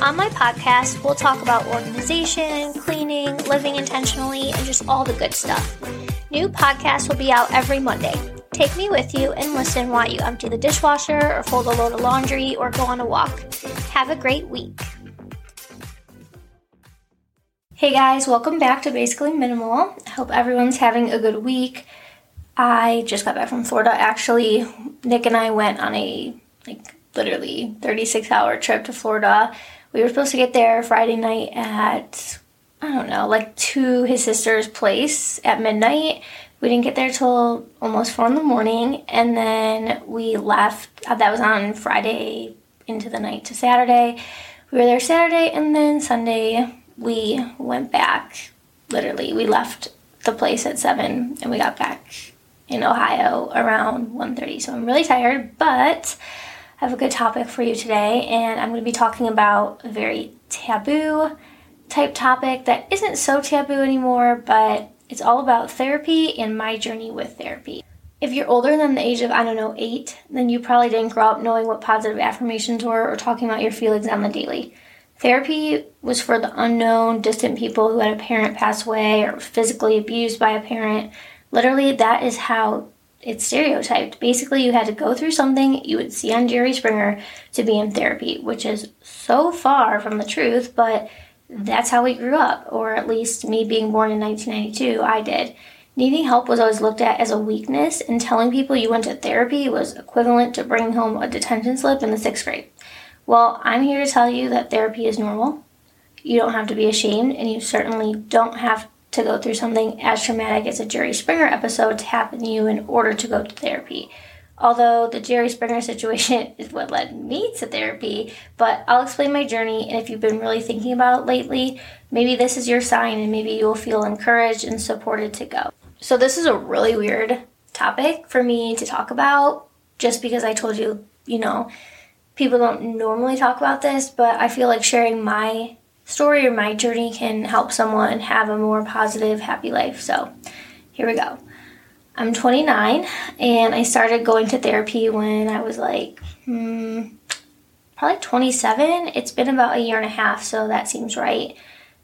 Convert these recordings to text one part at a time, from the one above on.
On my podcast, we'll talk about organization, cleaning, living intentionally, and just all the good stuff. New podcasts will be out every Monday. Take me with you and listen while you empty the dishwasher or fold a load of laundry or go on a walk. Have a great week. Hey guys, welcome back to Basically Minimal. I hope everyone's having a good week. I just got back from Florida actually. Nick and I went on a like literally 36 hour trip to Florida we were supposed to get there Friday night at I don't know, like to his sister's place at midnight. We didn't get there till almost four in the morning, and then we left. Uh, that was on Friday into the night to Saturday. We were there Saturday, and then Sunday we went back. Literally, we left the place at seven, and we got back in Ohio around 1.30. So I'm really tired, but I have a good topic for you today, and I'm going to be talking about a very taboo type topic that isn't so taboo anymore, but it's all about therapy and my journey with therapy. If you're older than the age of, I don't know, eight, then you probably didn't grow up knowing what positive affirmations were or talking about your feelings on the daily. Therapy was for the unknown, distant people who had a parent pass away or physically abused by a parent. Literally, that is how it's stereotyped. Basically, you had to go through something you would see on Jerry Springer to be in therapy, which is so far from the truth, but that's how we grew up, or at least me being born in 1992, I did. Needing help was always looked at as a weakness, and telling people you went to therapy was equivalent to bringing home a detention slip in the sixth grade. Well, I'm here to tell you that therapy is normal. You don't have to be ashamed, and you certainly don't have to go through something as traumatic as a Jerry Springer episode to happen to you in order to go to therapy. Although the Jerry Springer situation is what led me to therapy, but I'll explain my journey. And if you've been really thinking about it lately, maybe this is your sign and maybe you'll feel encouraged and supported to go. So, this is a really weird topic for me to talk about just because I told you, you know, people don't normally talk about this, but I feel like sharing my story or my journey can help someone have a more positive, happy life. So here we go. I'm 29 and I started going to therapy when I was like, hmm, probably 27. It's been about a year and a half, so that seems right.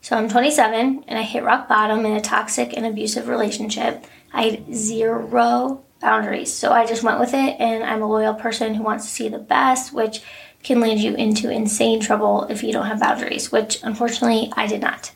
So I'm 27 and I hit rock bottom in a toxic and abusive relationship. I had zero boundaries. So I just went with it and I'm a loyal person who wants to see the best, which can land you into insane trouble if you don't have boundaries, which unfortunately I did not.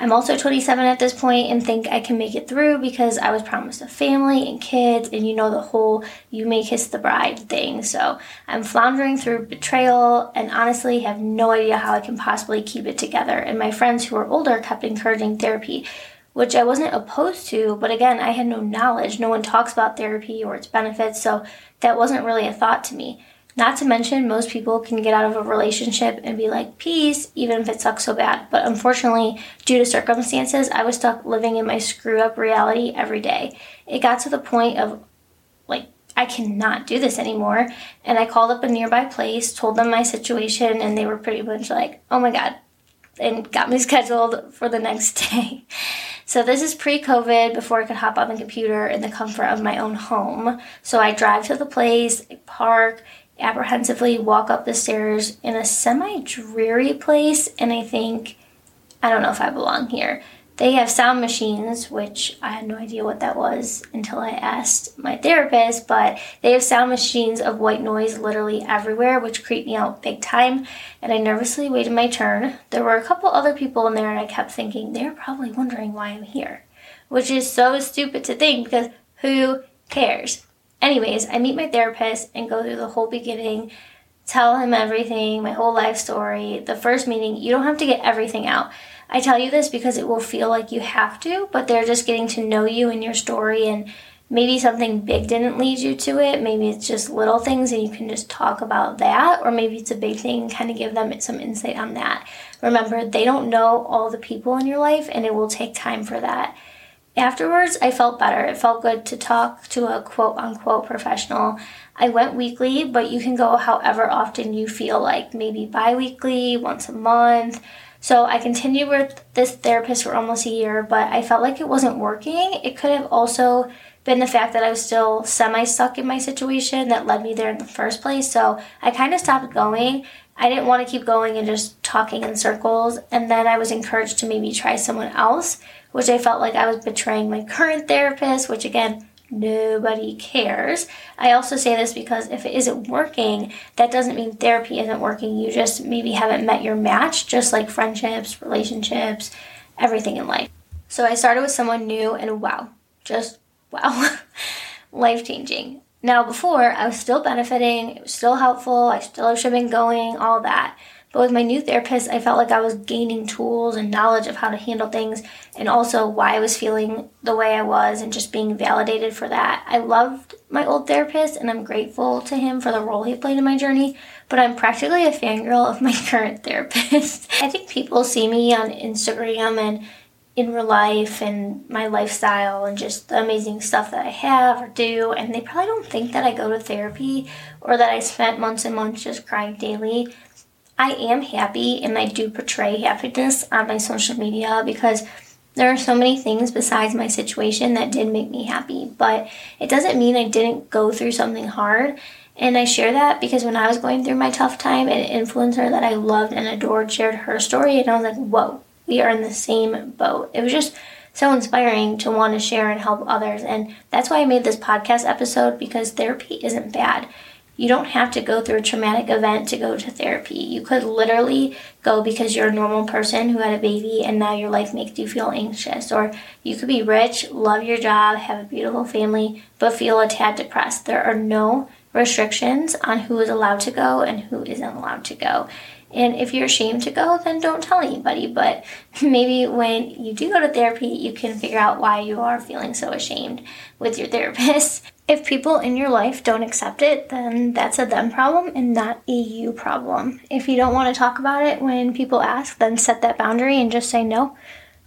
I'm also 27 at this point and think I can make it through because I was promised a family and kids, and you know the whole you may kiss the bride thing. So I'm floundering through betrayal and honestly have no idea how I can possibly keep it together. And my friends who are older kept encouraging therapy, which I wasn't opposed to, but again, I had no knowledge. No one talks about therapy or its benefits, so that wasn't really a thought to me. Not to mention, most people can get out of a relationship and be like, peace, even if it sucks so bad. But unfortunately, due to circumstances, I was stuck living in my screw up reality every day. It got to the point of like, I cannot do this anymore. And I called up a nearby place, told them my situation, and they were pretty much like, oh my God, and got me scheduled for the next day. So this is pre-COVID before I could hop on the computer in the comfort of my own home. So I drive to the place, park, apprehensively walk up the stairs in a semi dreary place, and I think, I don't know if I belong here. They have sound machines, which I had no idea what that was until I asked my therapist, but they have sound machines of white noise literally everywhere, which creeped me out big time. And I nervously waited my turn. There were a couple other people in there, and I kept thinking, they're probably wondering why I'm here, which is so stupid to think because who cares? Anyways, I meet my therapist and go through the whole beginning, tell him everything, my whole life story. The first meeting, you don't have to get everything out. I tell you this because it will feel like you have to, but they're just getting to know you and your story and maybe something big didn't lead you to it. Maybe it's just little things and you can just talk about that. Or maybe it's a big thing and kind of give them some insight on that. Remember, they don't know all the people in your life and it will take time for that. Afterwards, I felt better. It felt good to talk to a quote unquote professional. I went weekly, but you can go however often you feel like, maybe bi weekly, once a month. So I continued with this therapist for almost a year, but I felt like it wasn't working. It could have also been the fact that I was still semi stuck in my situation that led me there in the first place. So I kind of stopped going. I didn't want to keep going and just talking in circles. And then I was encouraged to maybe try someone else, which I felt like I was betraying my current therapist, which again, nobody cares. I also say this because if it isn't working, that doesn't mean therapy isn't working. You just maybe haven't met your match, just like friendships, relationships, everything in life. So I started with someone new, and wow, just wow, life changing. Now, before, I was still benefiting, it was still helpful, I still should have been going, all that. But with my new therapist, I felt like I was gaining tools and knowledge of how to handle things and also why I was feeling the way I was and just being validated for that. I loved my old therapist and I'm grateful to him for the role he played in my journey, but I'm practically a fangirl of my current therapist. I think people see me on Instagram and in real life and my lifestyle and just the amazing stuff that I have or do. And they probably don't think that I go to therapy or that I spent months and months just crying daily. I am happy and I do portray happiness on my social media because there are so many things besides my situation that did make me happy. But it doesn't mean I didn't go through something hard. And I share that because when I was going through my tough time, an influencer that I loved and adored shared her story, and I was like, whoa, we are in the same boat. It was just so inspiring to want to share and help others. And that's why I made this podcast episode because therapy isn't bad. You don't have to go through a traumatic event to go to therapy. You could literally go because you're a normal person who had a baby and now your life makes you feel anxious. Or you could be rich, love your job, have a beautiful family, but feel a tad depressed. There are no restrictions on who is allowed to go and who isn't allowed to go. And if you're ashamed to go, then don't tell anybody. But maybe when you do go to therapy, you can figure out why you are feeling so ashamed with your therapist. If people in your life don't accept it, then that's a them problem and not a you problem. If you don't want to talk about it when people ask, then set that boundary and just say, no,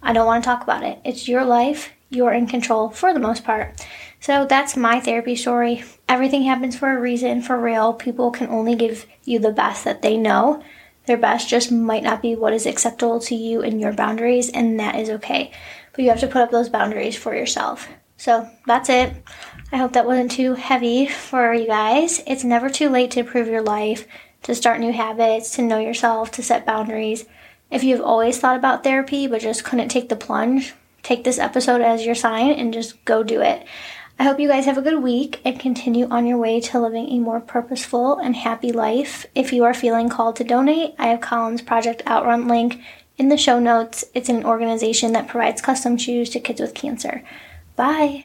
I don't want to talk about it. It's your life. You're in control for the most part. So that's my therapy story. Everything happens for a reason, for real. People can only give you the best that they know. Their best just might not be what is acceptable to you and your boundaries, and that is okay. But you have to put up those boundaries for yourself. So that's it. I hope that wasn't too heavy for you guys. It's never too late to improve your life, to start new habits, to know yourself, to set boundaries. If you've always thought about therapy but just couldn't take the plunge, take this episode as your sign and just go do it. I hope you guys have a good week and continue on your way to living a more purposeful and happy life. If you are feeling called to donate, I have Colin's Project Outrun link in the show notes. It's an organization that provides custom shoes to kids with cancer. Bye.